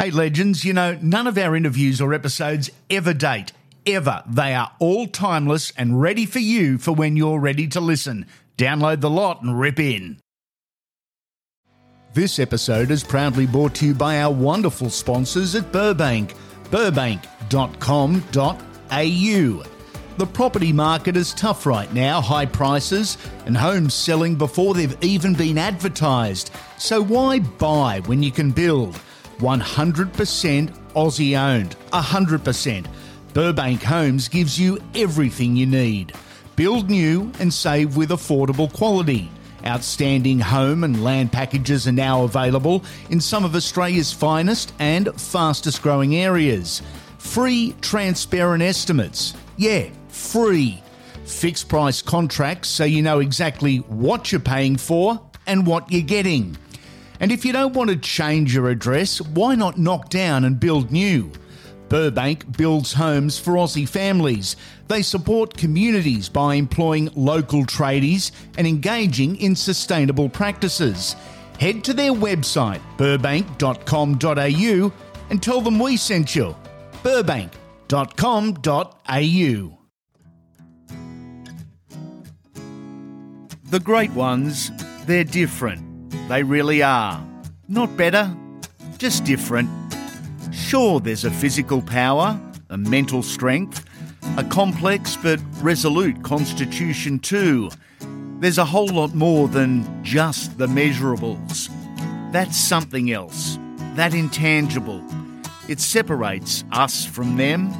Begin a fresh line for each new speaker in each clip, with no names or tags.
Hey, legends, you know, none of our interviews or episodes ever date. Ever. They are all timeless and ready for you for when you're ready to listen. Download the lot and rip in. This episode is proudly brought to you by our wonderful sponsors at Burbank, burbank.com.au. The property market is tough right now, high prices, and homes selling before they've even been advertised. So why buy when you can build? 100% Aussie owned. 100%. Burbank Homes gives you everything you need. Build new and save with affordable quality. Outstanding home and land packages are now available in some of Australia's finest and fastest growing areas. Free transparent estimates. Yeah, free. Fixed price contracts so you know exactly what you're paying for and what you're getting. And if you don't want to change your address, why not knock down and build new? Burbank builds homes for Aussie families. They support communities by employing local tradies and engaging in sustainable practices. Head to their website, burbank.com.au, and tell them we sent you. burbank.com.au. The great ones, they're different. They really are. Not better, just different. Sure, there's a physical power, a mental strength, a complex but resolute constitution too. There's a whole lot more than just the measurables. That's something else, that intangible. It separates us from them.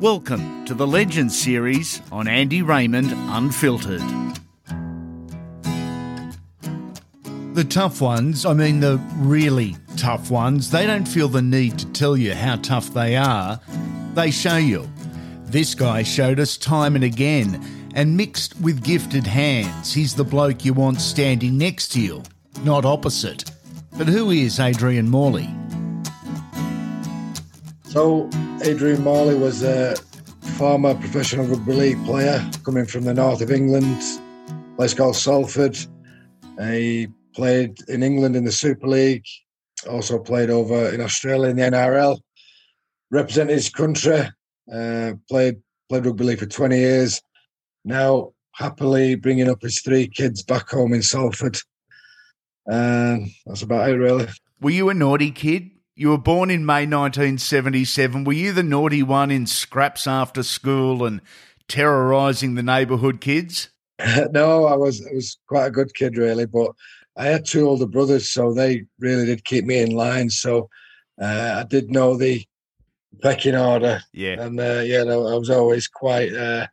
Welcome to the Legends series on Andy Raymond Unfiltered. The tough ones, I mean the really tough ones, they don't feel the need to tell you how tough they are. They show you. This guy showed us time and again, and mixed with gifted hands, he's the bloke you want standing next to you, not opposite. But who is Adrian Morley?
So, Adrian Morley was a former professional rugby league player coming from the north of England, place called Salford. He played in England in the Super League, also played over in Australia in the NRL, represented his country, uh, played played rugby league for 20 years. Now happily bringing up his three kids back home in Salford. And that's about it, really.
Were you a naughty kid? You were born in May 1977. Were you the naughty one in scraps after school and terrorising the neighbourhood kids?
no, I was I was quite a good kid, really. But I had two older brothers, so they really did keep me in line. So uh, I did know the pecking order.
Yeah,
and uh, yeah, no, I was always quite uh,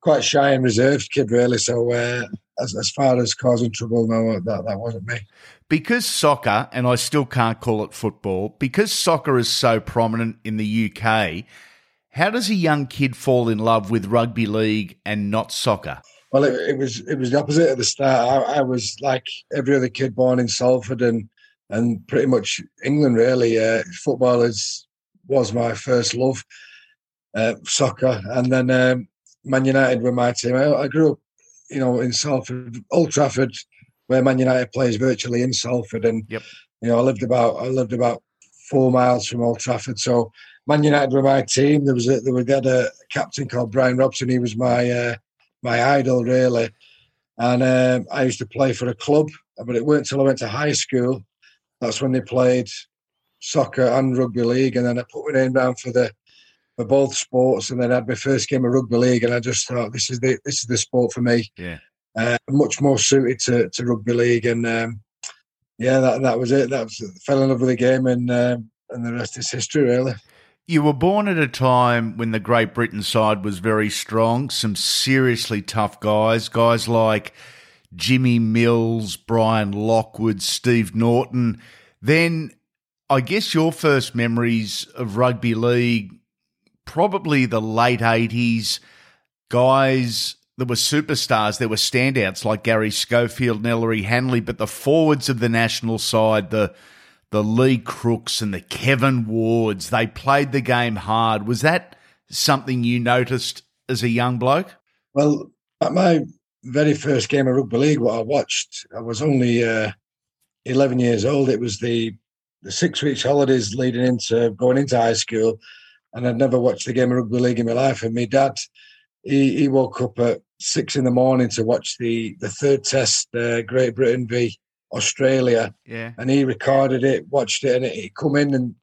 quite shy and reserved kid, really. So uh, as, as far as causing trouble, no, that that wasn't me.
Because soccer, and I still can't call it football, because soccer is so prominent in the UK. How does a young kid fall in love with rugby league and not soccer?
Well, it, it, was it was the opposite at the start. I, I, was like every other kid born in Salford and and pretty much England. Really, uh, football is was my first love, uh, soccer, and then um, Man United were my team. I, I, grew up, you know, in Salford, Old Trafford, where Man United plays virtually in Salford, and
yep.
you know, I lived about I lived about four miles from Old Trafford, so. Man United were my team. There was a, there was had a captain called Bryan Robson. He was my uh, my idol really. And um, I used to play for a club, but it weren't until I went to high school that's when they played soccer and rugby league, and then I put my name down for the for both sports, and then I had my first game of rugby league, and I just thought this is the this is the sport for me.
Yeah,
uh, much more suited to, to rugby league, and um, yeah, that that was it. That was fell in love with the game, and um, and the rest is history, really.
You were born at a time when the Great Britain side was very strong, some seriously tough guys, guys like Jimmy Mills, Brian Lockwood, Steve Norton. Then I guess your first memories of rugby league, probably the late 80s, guys that were superstars, there were standouts like Garry Schofield and Ellery Hanley, but the forwards of the national side, the the Lee Crooks and the Kevin Wards, they played the game hard. Was that something you noticed as a young bloke?
Well, at my very first game of rugby league, what I watched, I was only uh, 11 years old. It was the the six weeks holidays leading into going into high school, and I'd never watched a game of rugby league in my life. And my dad, he, he woke up at six in the morning to watch the the third test, uh, Great Britain v Australia.
Yeah.
And he recorded it, watched it, and it, it come in and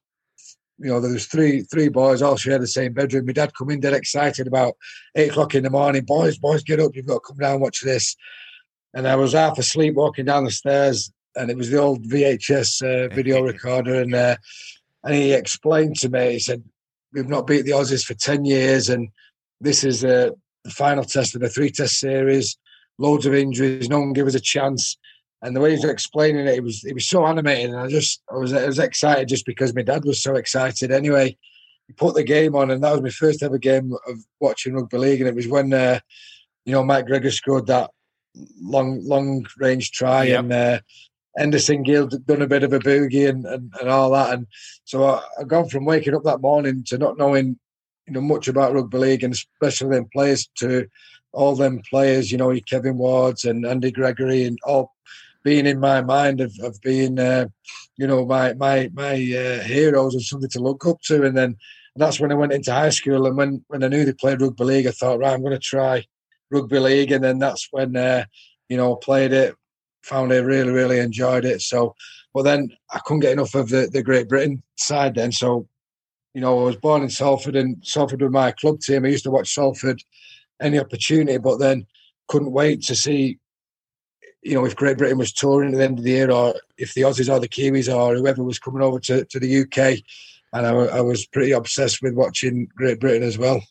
you know, there was three three boys all shared the same bedroom. My dad come in dead excited about eight o'clock in the morning. Boys, boys, get up! You've got to come down watch this. And I was half asleep walking down the stairs, and it was the old VHS uh, video recorder, and uh, and he explained to me. He said, "We've not beat the Aussies for ten years, and this is uh, the final test of the three test series. Loads of injuries. No one give us a chance." And the way he was explaining it, it was it was so animated, and I just I was I was excited just because my dad was so excited. Anyway, he put the game on, and that was my first ever game of watching rugby league, and it was when uh, you know Mike Gregory scored that long long range try, yep. and uh, Henderson Gill done a bit of a boogie and, and, and all that, and so I, I gone from waking up that morning to not knowing you know much about rugby league and especially them players to all them players, you know, Kevin Wards and Andy Gregory and all being in my mind of, of being, uh, you know, my my my uh, heroes and something to look up to. And then that's when I went into high school. And when when I knew they played rugby league, I thought, right, I'm going to try rugby league. And then that's when, uh, you know, played it, found it, really, really enjoyed it. So, but then I couldn't get enough of the, the Great Britain side then. So, you know, I was born in Salford and Salford was my club team. I used to watch Salford any opportunity, but then couldn't wait to see you know, if Great Britain was touring at the end of the year, or if the Aussies or the Kiwis or whoever was coming over to, to the UK. And I, I was pretty obsessed with watching Great Britain as well.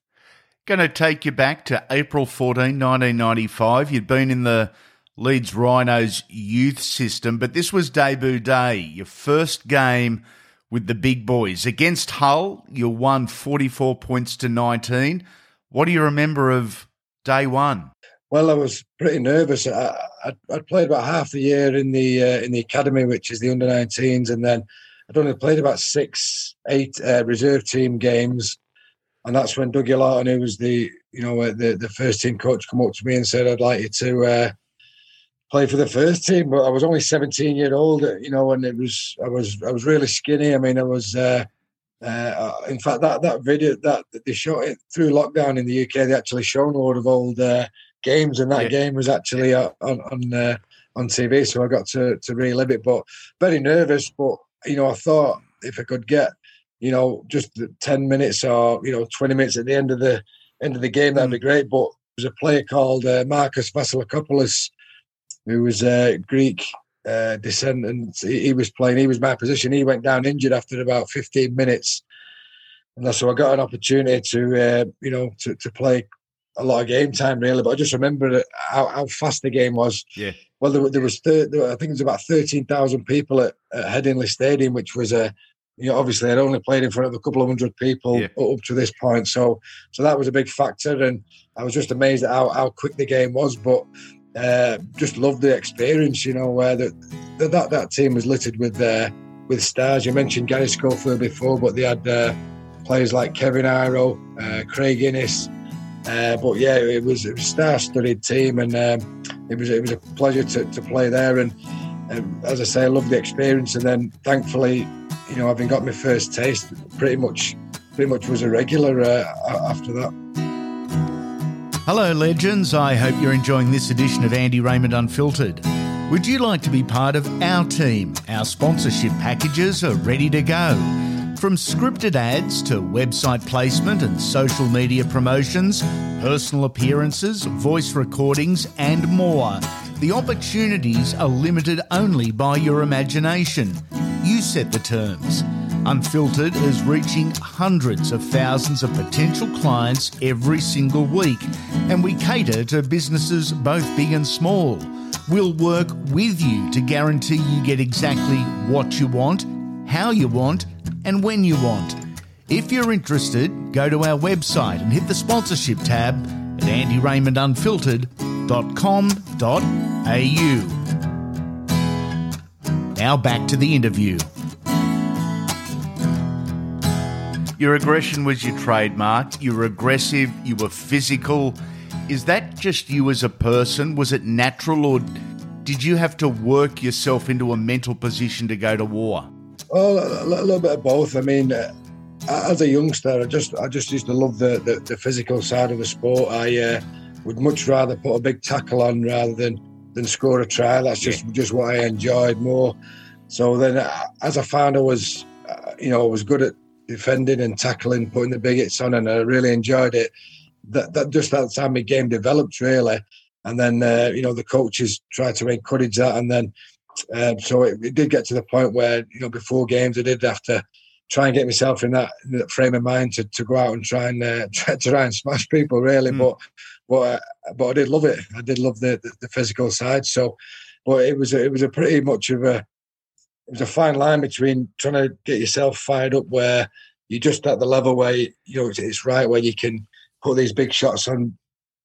Going to take you back to April 14, 1995. You'd been in the Leeds Rhinos youth system, but this was debut day, your first game with the big boys. Against Hull, you won 44 points to 19. What do you remember of day one?
Well, I was pretty nervous. I, I'd, I'd played about half the year in the uh, in the academy, which is the under 19s, and then I'd only played about six, eight uh, reserve team games, and that's when Dougie Laughton, who was the you know uh, the the first team coach, come up to me and said, "I'd like you to uh, play for the first team." But I was only 17 year old, you know, and it was I was I was really skinny. I mean, I was. Uh, uh, in fact, that that video that they shot it through lockdown in the UK, they actually shown a lot of old uh, games, and that yeah. game was actually on on uh, on TV, so I got to to relive it. But very nervous, but you know, I thought if I could get you know just ten minutes or you know twenty minutes at the end of the end of the game, that'd be mm. great. But there's a player called uh, Marcus Vassilakopoulos, who was a uh, Greek uh, descendant. He, he, was playing. He was my position. He went down injured after about 15 minutes, and that's so I got an opportunity to, uh, you know, to, to play a lot of game time really. But I just remember how, how fast the game was.
Yeah.
Well, there, there was thir- there, I think it was about thirteen thousand people at, at Headingley Stadium, which was a you know, obviously I'd only played in front of a couple of hundred people yeah. up to this point, so so that was a big factor, and I was just amazed at how, how quick the game was. But uh, just loved the experience, you know, where the, that that team was littered with uh, with stars. You mentioned Garry Schofield before, but they had uh, players like Kevin Iro, uh, Craig Innes, uh, but yeah, it was, it was a star-studded team, and um, it was it was a pleasure to, to play there. And um, as I say, I loved the experience. And then thankfully, you know, having got my first taste, pretty much pretty much was a regular uh, after that.
Hello, legends. I hope you're enjoying this edition of Andy Raymond Unfiltered. Would you like to be part of our team? Our sponsorship packages are ready to go. From scripted ads to website placement and social media promotions, personal appearances, voice recordings, and more, the opportunities are limited only by your imagination. You set the terms. Unfiltered is reaching hundreds of thousands of potential clients every single week, and we cater to businesses both big and small. We'll work with you to guarantee you get exactly what you want, how you want, and when you want. If you're interested, go to our website and hit the sponsorship tab at andyraymondunfiltered.com.au. Now back to the interview. Your aggression was your trademark. You were aggressive, you were physical. Is that just you as a person? Was it natural, or did you have to work yourself into a mental position to go to war?
Well, a, little bit of both. I mean, uh, as a youngster, I just I just used to love the, the, the physical side of the sport. I uh, would much rather put a big tackle on rather than than score a try. That's just yeah. just what I enjoyed more. So then, uh, as I found I was, uh, you know, I was good at defending and tackling, putting the big hits on, and I really enjoyed it. That that just that time my game developed really, and then uh, you know the coaches tried to encourage that, and then um, so it, it, did get to the point where you know before games I did have to try and get myself in that, in that frame of mind to, to go out and try and uh, try, try and smash people really, mm. but but uh, but I did love it. I did love the, the, the physical side. So, but it was a, it was a pretty much of a it was a fine line between trying to get yourself fired up where you're just at the level where you know it's right where you can put these big shots on,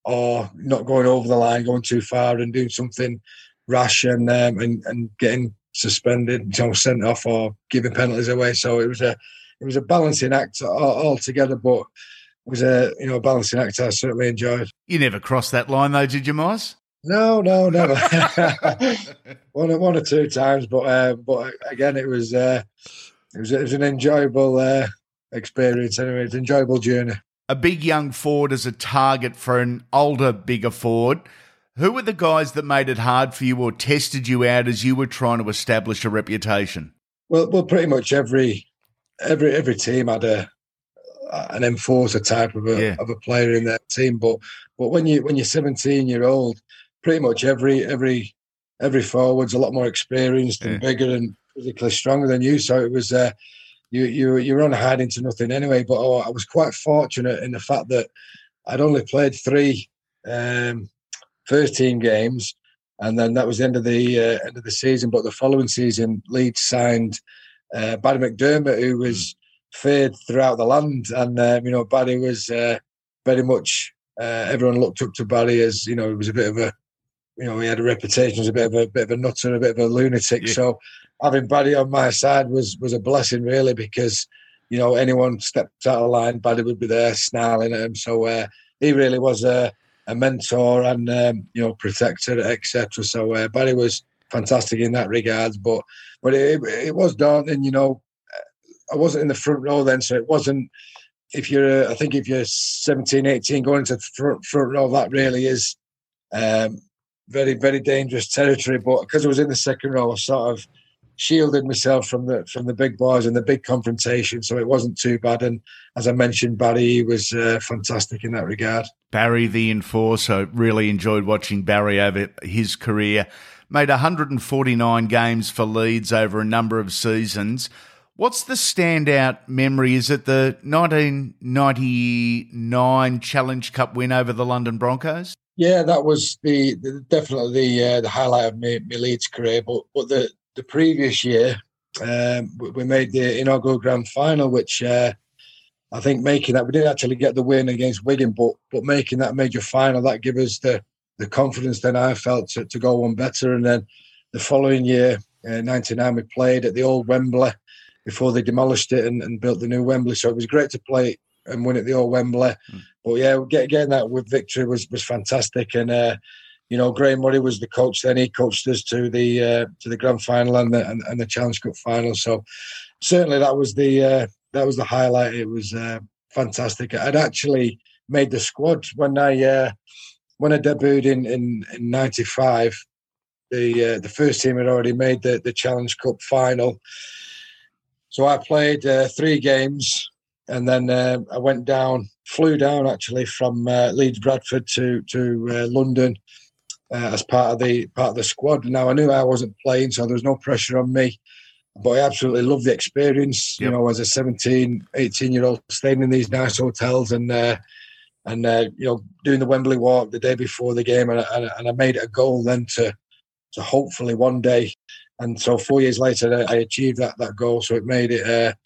or not going over the line, going too far, and doing something rash and um, and and getting suspended, you know, sent off, or giving penalties away. So it was a it was a balancing act altogether, but it was a you know a balancing act I certainly enjoyed.
You never crossed that line though, did you, Miles?
No, no, never. one, one or two times, but uh, but again, it was uh, it was it was an enjoyable uh, experience. Anyway, it's an enjoyable journey.
A big young forward as a target for an older, bigger forward. Who were the guys that made it hard for you or tested you out as you were trying to establish a reputation?
Well, well, pretty much every every every team had a an enforcer type of a yeah. of a player in their team. But but when you when you're 17 year old, pretty much every every every forward's a lot more experienced and bigger and physically stronger than you. So it was uh, you you you were on hiding to nothing anyway. But oh, I was quite fortunate in the fact that I'd only played three um, first team games, and then that was the end of the uh, end of the season. But the following season, Leeds signed uh, Barrie McDermott, who was mm. feared throughout the land, and um, you know Barrie was uh, very much. Uh, everyone looked up to Barrie as you know he was a bit of a you know, he had a reputation as a bit of a bit of a nutter, a bit of a lunatic. Yeah. So having Barrie on my side was was a blessing, really, because you know anyone stepped out of line, Barrie would be there snarling at him. So uh, he really was a, a mentor and um, you know protector, etc. So uh, Barrie was fantastic in that regards. But but it, it was daunting, you know. I wasn't in the front row then, so it wasn't. If you're, I think if you're 17, 18, going to front, front row, that really is um, very, very dangerous territory. But because I was in the second row, I sort of shielded myself from the from the big boys and the big confrontation, so it wasn't too bad. And as I mentioned, Barrie was uh, fantastic in that regard.
Barrie, the enforcer, really enjoyed watching Barrie over his career. Made 149 games for Leeds over a number of seasons. What's the standout memory? Is it the 1999 Challenge Cup win over the London Broncos?
Yeah, that was the, the definitely the uh, the highlight of my, my Leeds career. But but the the previous year, um, we made the inaugural grand final, which uh, I think making that we didn't actually get the win against Wigan, but but making that major final that gave us the the confidence. Then I felt to, to go one better, and then the following year, uh, '99, we played at the old Wembley before they demolished it and, and built the new Wembley. So it was great to play and win at the old Wembley. Mm. But yeah, getting that with victory was was fantastic. And uh, you know, Graham Murray was the coach. Then he coached us to the uh, to the grand final and the and, and, the Challenge Cup final. So certainly that was the uh, that was the highlight. It was uh, fantastic. I'd actually made the squad when I uh, when I debuted in in, in '95. The uh, the first team had already made the the Challenge Cup final. So I played three games and then uh, I went down, flew down actually from uh, Leeds Bradford to to uh, London uh, as part of the part of the squad. Now I knew I wasn't playing, so there was no pressure on me. But I absolutely loved the experience. Yep. You know, as a 17, 18 year old, staying in these nice hotels and uh, and uh, you know doing the Wembley walk the day before the game, and, and, and I made it a goal then to to hopefully one day. And so four years later, I, I achieved that that goal. So it made it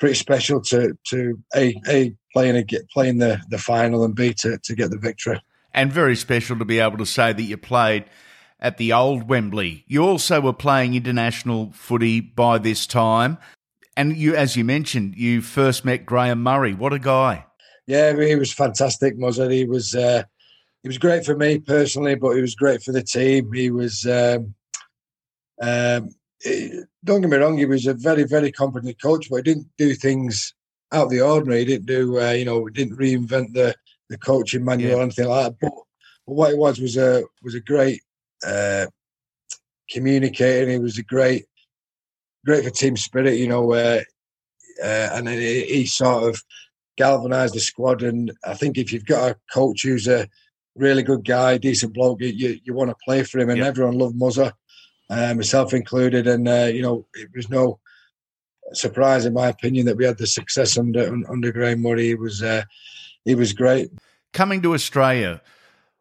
pretty special to to a a playing a, playing the the final and b to to get the victory.
And very special to be able to say that you played at the old Wembley. You also were playing international footy by this time, and you, as you mentioned, you first met Graham Murray. What a guy!
Yeah, he was fantastic, Muzzard. He was uh, he was great for me personally, but he was great for the team. He was um, um, don't get me wrong, he was a very, very competent coach, but he didn't do things out of the ordinary. He didn't do, uh, you know, didn't reinvent the the coaching manual yeah. or anything like that. But, but, what it was was a was a great uh, communicator. He was a great, great for team spirit. You know, uh, uh, and he, he sort of galvanised the squad. And I think if you've got a coach who's a really good guy, decent bloke, you you want to play for him. And yeah. everyone loved Muzza uh, myself included. And uh, you know, it was no surprise, in my opinion, that we had the success under under Graham Murray. He was uh, he was great.
Coming to Australia,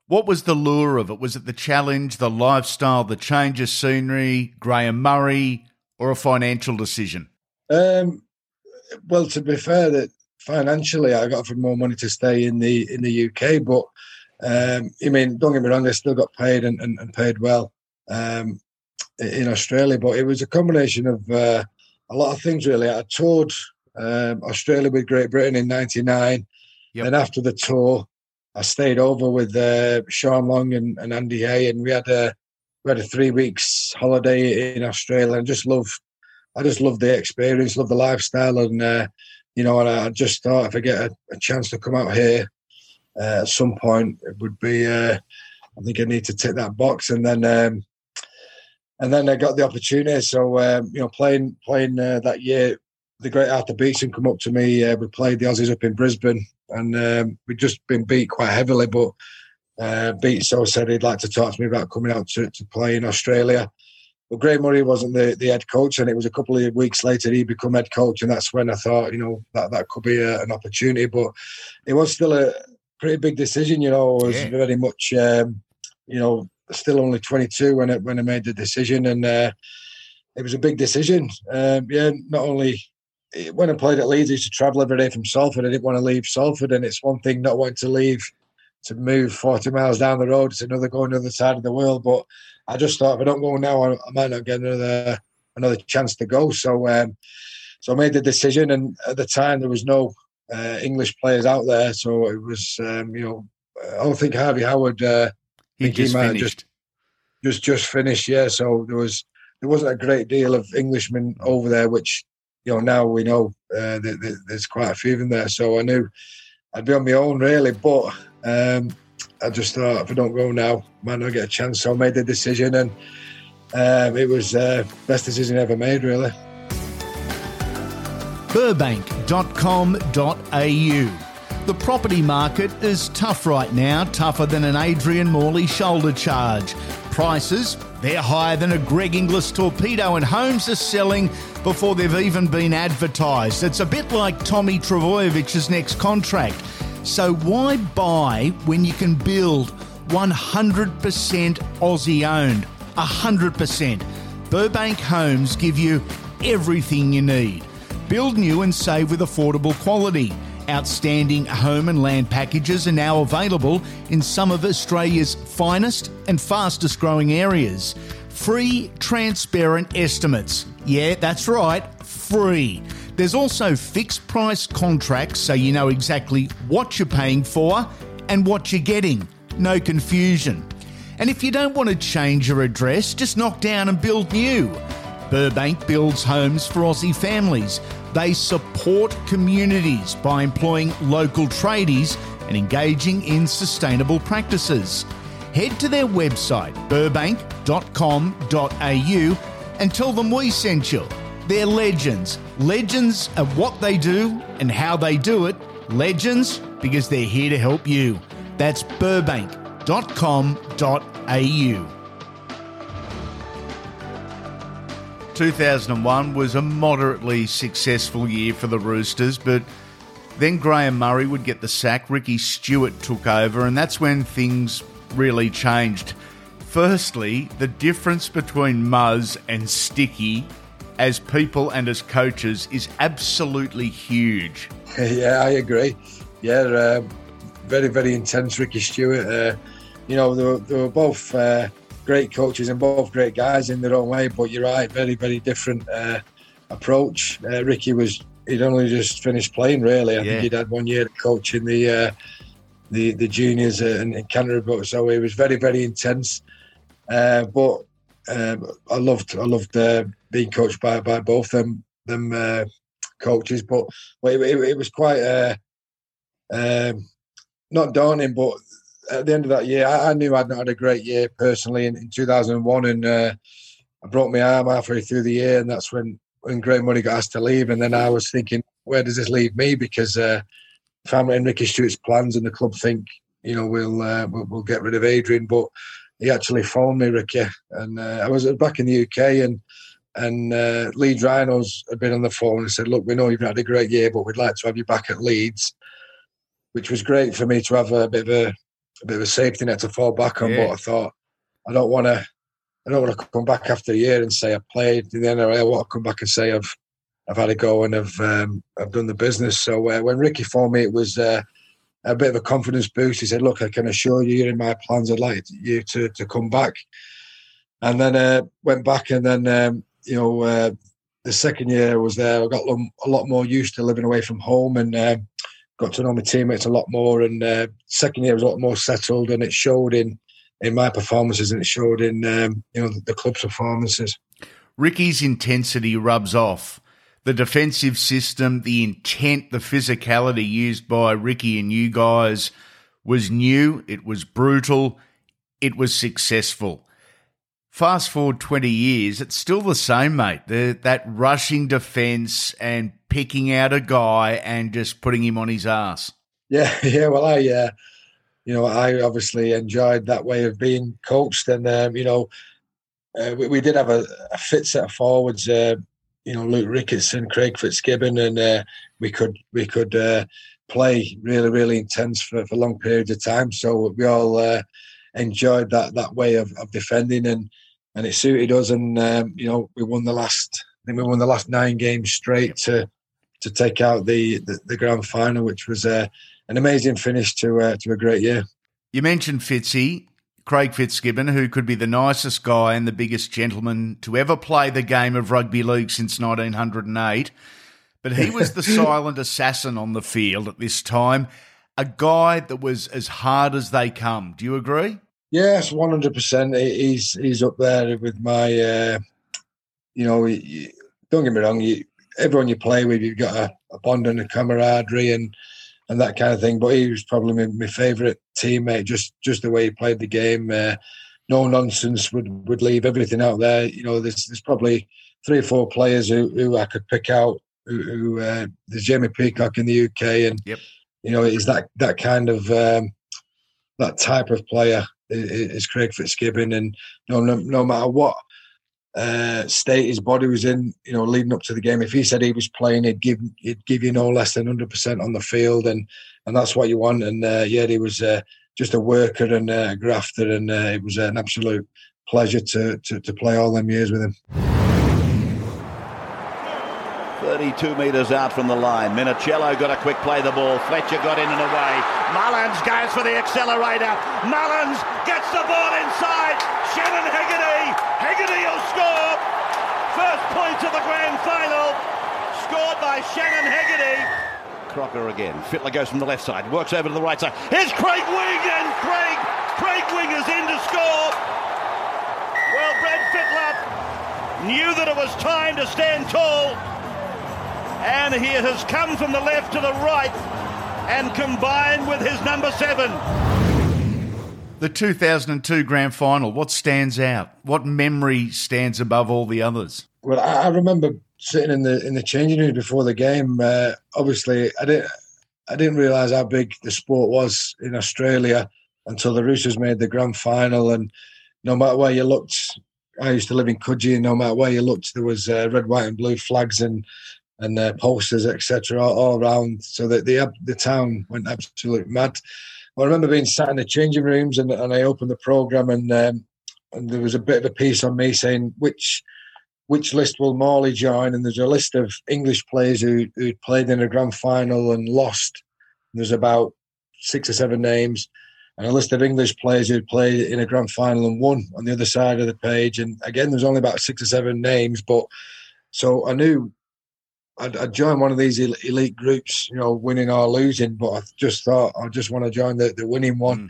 what was the lure of it? Was it the challenge, the lifestyle, the change of scenery, Graham Murray, or a financial decision?
Um, well, to be fair, that financially I got offered more money to stay in the in the UK, but um, I mean, don't get me wrong, I still got paid and, and, and paid well. Um, in Australia, but it was a combination of uh, a lot of things really. I toured um, Australia with Great Britain in '99, yep. and after the tour, I stayed over with uh, Sean Long and, and, Andy Hay, and we had a we had a three weeks holiday in Australia, and just love, I just love the experience, love the lifestyle, and uh, you know, and I just thought if I get a, a chance to come out here uh, at some point, it would be. Uh, I think I need to tick that box, and then. Um, and then I got the opportunity. So um, you know, playing playing uh, that year, the great Arthur Beetson come up to me. Uh, we played the Aussies up in Brisbane, and um, we'd just been beat quite heavily. But uh, Beetson said he'd like to talk to me about coming out to, to play in Australia. But Graham Murray wasn't the, the head coach, and it was a couple of weeks later he became head coach, and that's when I thought, you know, that that could be a, an opportunity. But it was still a pretty big decision. You know, was yeah. very much, um, you know, still only 22 when I, when I made the decision, and uh, it was a big decision. Um, yeah, not only when I played at Leeds, I used to travel every day from Salford. I didn't want to leave Salford, and it's one thing not wanting to leave to move 40 miles down the road. It's another going to the other side of the world. But I just thought if I don't go now, I, I might not get another another chance to go. So, um, so I made the decision, and at the time there was no uh, English players out there, so it was um, you know I don't think Harvey Howard uh,
he just he finished.
Just, just just finished, yeah. So there was there wasn't a great deal of Englishmen over there, which you know now we know uh, that, that there's quite a few of them there. So I knew I'd be on my own really, but um, I just thought if I don't go now, might not get a chance. So I made the decision, and um, it was uh, best decision ever made, really.
Burbank.com.au the property market is tough right now, tougher than an Adrian Morley shoulder charge. Prices, they're higher than a Greg Inglis torpedo, and homes are selling before they've even been advertised. It's a bit like Tommy Trbojević's next contract. So why buy when you can build 100% Aussie owned? 100%. Burbank Homes give you everything you need. Build new and save with affordable quality. Outstanding home and land packages are now available in some of Australia's finest and fastest growing areas. Free, transparent estimates. Yeah, that's right, free. There's also fixed price contracts so you know exactly what you're paying for and what you're getting. No confusion. And if you don't want to change your address, just knock down and build new. Burbank builds homes for Aussie families they support communities by employing local tradies and engaging in sustainable practices. Head to their website, burbank.com.au, and tell them we sent you. They're legends. Legends of what they do and how they do it. Legends because they're here to help you. That's burbank.com.au. 2001 was a moderately successful year for the Roosters, but then Graham Murray would get the sack, Ricky Stuart took over, and that's when things really changed. Firstly, the difference between Muzz and Sticky as people and as coaches is absolutely huge.
Yeah, I agree. Yeah, uh, very, very intense, Ricky Stuart. Uh, you know, they were, they were both. Uh, great coaches and both great guys in their own way. But you're right, very very different uh, approach. Uh, Ricky was he'd only just finished playing really. I yeah. think he'd had one year coaching the uh, the the juniors in, in Canterbury, so it was very very intense. Uh, but um, I loved I loved uh, being coached by by both them them uh, coaches. But it, it, it was quite uh, um, not daunting, but at the end of that year, I, I, knew I'd not had a great year personally in, in 2001, and uh, I broke my arm halfway through the year, and that's when when Graham Murray got asked to leave, and then I was thinking, where does this leave me? Because uh, family and Ricky Stuart's plans and the club think, you know, we'll, uh, we'll, we'll get rid of Adrian, but he actually phoned me, Ricky, and uh, I was back in the UK, and and uh, Leeds Rhinos had been on the phone and said, look, we know you've had a great year, but we'd like to have you back at Leeds, which was great for me to have a bit of a, a bit of a safety net to fall back on. Yeah. But I thought, I don't want to I don't want to come back after a year and say I played in the NRL. I want to come back and say I've I've had a go and I've um, I've done the business. So uh, when Ricky phoned me, it was uh, a bit of a confidence boost. He said, "Look, I can assure you, you're in my plans. I'd like you to to come back." And then uh, went back, and then um, you know uh, the second year I was there. I got a lot more used to living away from home and um, got to know my teammates a lot more. And uh, second year was a lot more settled, and it showed in in my performances and it showed in um, you know the, the club's performances.
Ricky's intensity rubs off. The defensive system, the intent, the physicality used by Ricky and you guys was new. It was brutal. It was successful. Fast forward 20 years, it's still the same, mate. The, that rushing defence and picking out a guy and just putting him on his ass.
Yeah, yeah. Well, I, uh, you know, I obviously enjoyed that way of being coached. And, um, you know, uh, we, we, did have a, a, fit set of forwards, uh, you know, Luke Ricketson, Craig Fitzgibbon, and uh, we could we could uh, play really, really intense for, for long periods of time. So we all uh, enjoyed that that way of, of defending and and it suited us. And, um, you know, we won the last, I think we won the last nine games straight to to take out the, the, the grand final, which was uh, an amazing finish to uh, to a great year.
You mentioned Fitzy, Craig Fitzgibbon, who could be the nicest guy and the biggest gentleman to ever play the game of rugby league since 1908. But he was the silent assassin on the field at this time, a guy that was as hard as they come. Do you agree?
Yes, one hundred percent. He's he's up there with my. Uh, you know, don't get me wrong. You, everyone you play with, you've got a, a bond and a camaraderie and and that kind of thing. But he was probably my, my favourite teammate, just just the way he played the game. Uh, no nonsense. Would would leave everything out there. You know, there's there's probably three or four players who, who I could pick out. Who, who uh, there's Jamie Peacock in the UK, and yep. You know, he's that that kind of um, that type of player is Craig Fitzgibbon, and know, no, no matter what uh, state his body was in, you know, leading up to the game. If he said he was playing, he'd give he'd give you no less than hundred percent on the field, and and that's what you want. And uh, yeah, he was uh, just a worker and a grafter, and uh, it was an absolute pleasure to, to to play all them years with him.
32 metres out from the line. Minichiello got a quick play the ball. Fletcher got in and away. Mullins goes for the accelerator. Mullins gets the ball inside. Shannon Hegarty. Hegarty will score. First point of the grand final. Scored by Shannon Hegarty. Crocker again. Fittler goes from the left side. Works over to the right side. Here's Craig Wing and Craig. Craig Wing is in to score. Well, Brad Fittler knew that it was time to stand tall and he has come from the left to the right and combined with his number seven.
The 2002 grand final, what stands out? What memory stands above all the others?
Well, I remember sitting in the in the changing room before the game. Uh, obviously, I didn't I didn't realise how big the sport was in Australia until the Roosters made the grand final. And no matter where you looked, I used to live in Coogee, and no matter where you looked, there was uh, red, white, and blue flags and and uh, posters, etc., all, all, around. So that the the town went absolutely mad. I remember being sat in the changing rooms, and, and I opened the program, and um, and there was a bit of a piece on me saying which which list will Morley join, and there's a list of English players who who played in a grand final and lost. And there's about six or seven names. And a list of English players who played in a grand final and won on the other side of the page. And again, there's only about six or seven names, but so I knew I'd, I'd, join one of these elite groups, you know, winning or losing. But I just thought I just want to join the, the winning one. Mm.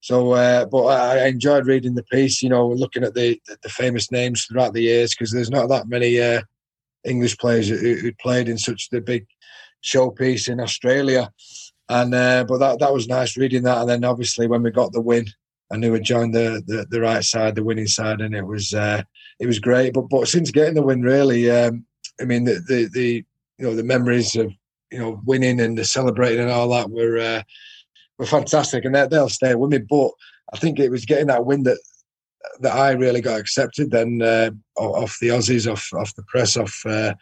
So, uh, but I enjoyed reading the piece. You know, looking at the the famous names throughout the years because there's not that many uh, English players who, who, played in such the big showpiece in Australia. And uh, but that that was nice reading that. And then obviously when we got the win, I knew I joined the, the, the right side, the winning side, and it was uh, it was great. But but since getting the win, really, um, I mean the, the the you know the memories of you know winning and the celebrating and all that were uh, were fantastic, and they'll stay with me. But I think it was getting that win that that I really got accepted then uh, off the Aussies, off off the press, off uh,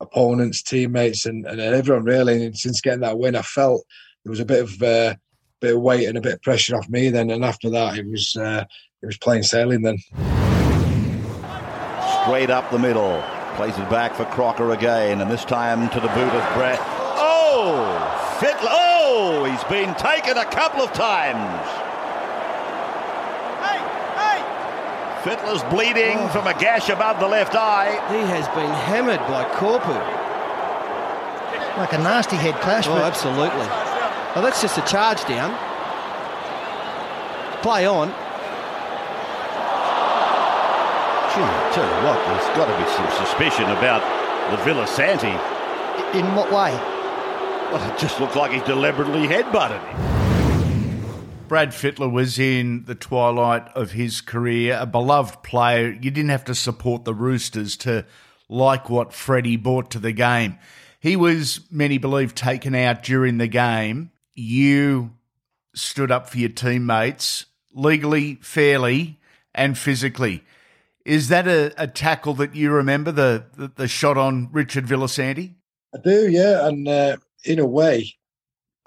opponents, teammates, and, and everyone really. And since getting that win, I felt there was a bit of uh, bit of weight and a bit of pressure off me then. And after that, it was uh, it was plain sailing then.
Straight up the middle, plays it back for Crocker again, and this time to the boot of Brett. Oh, Fittler! Oh, he's been taken a couple of times. Hey, hey. Fittler's bleeding oh. from a gash above the left eye.
He has been hammered by Corpu.
Like a nasty head clash.
Oh, absolutely. Well, that's just a charge down. Play on.
Tell you what, there's got to be some suspicion about the Villasanti.
In what way?
Well, it just looked like he deliberately headbutted him.
Brad Fittler was in the twilight of his career, a beloved player. You didn't have to support the Roosters to like what Freddie brought to the game. He was, many believe, taken out during the game. You stood up for your teammates legally, fairly, and physically. Is that a, a tackle that you remember, the, the, the shot on Richard Villasanti?
I do, yeah. And uh, in a way,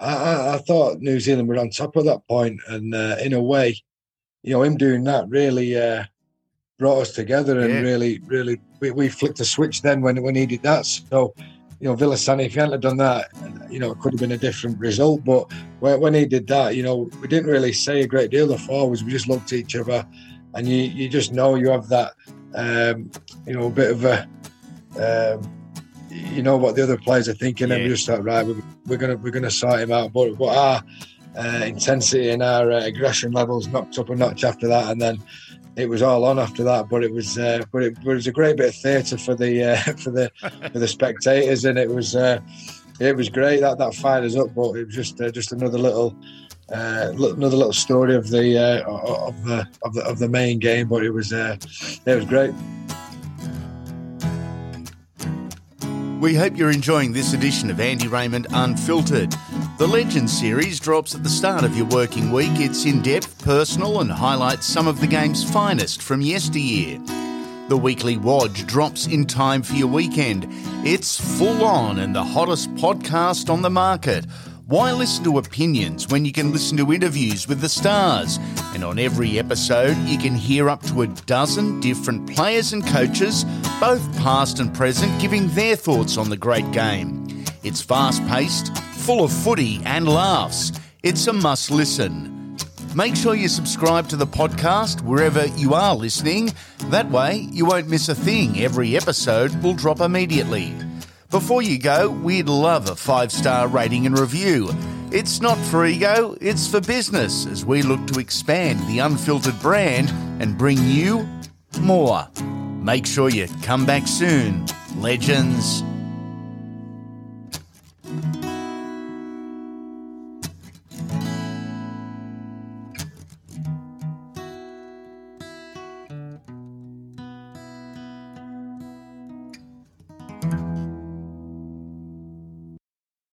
I, I, thought New Zealand were on top of that point, and uh, in a way, you know, him doing that really uh, brought us together, and yeah. really, really, we, we, flicked a switch then when we needed that. So, you know, Villasanti, if he hadn't have done that, you know, it could have been a different result. But when, when he did that, you know, we didn't really say a great deal. The forwards, we just looked at each other, and you you just know you have that, um, you know, a bit of a. Um, you know what the other players are thinking, yeah. and we just thought, right, we're, we're, gonna we're gonna sort him out. But, but our uh, intensity and our uh, aggression levels knocked up a notch after that, and then it was all on after that. But it was uh, but, it, but, it, was a great bit of theatre for the uh, for the for the spectators, and it was uh, it was great that that fired us up. But it was just uh, just another little. Another little story of the of the of the of the main game, but it was uh, it was great.
We hope you're enjoying this edition of Andy Raymond Unfiltered. The Legends series drops at the start of your working week. It's in depth, personal, and highlights some of the game's finest from yesteryear. The weekly Wodge drops in time for your weekend. It's full on and the hottest podcast on the market why listen to opinions when you can listen to interviews with the stars? And on every episode, you can hear up to a dozen different players and coaches, both past and present, giving their thoughts on the great game. It's fast paced, full of footy and laughs. It's a must listen. Make sure you subscribe to the podcast wherever you are listening. That way, you won't miss a thing. Every episode will drop immediately. Before you go, we'd love a five star rating and review. It's not for ego, it's for business as we look to expand the unfiltered brand and bring you more. Make sure you come back soon, legends.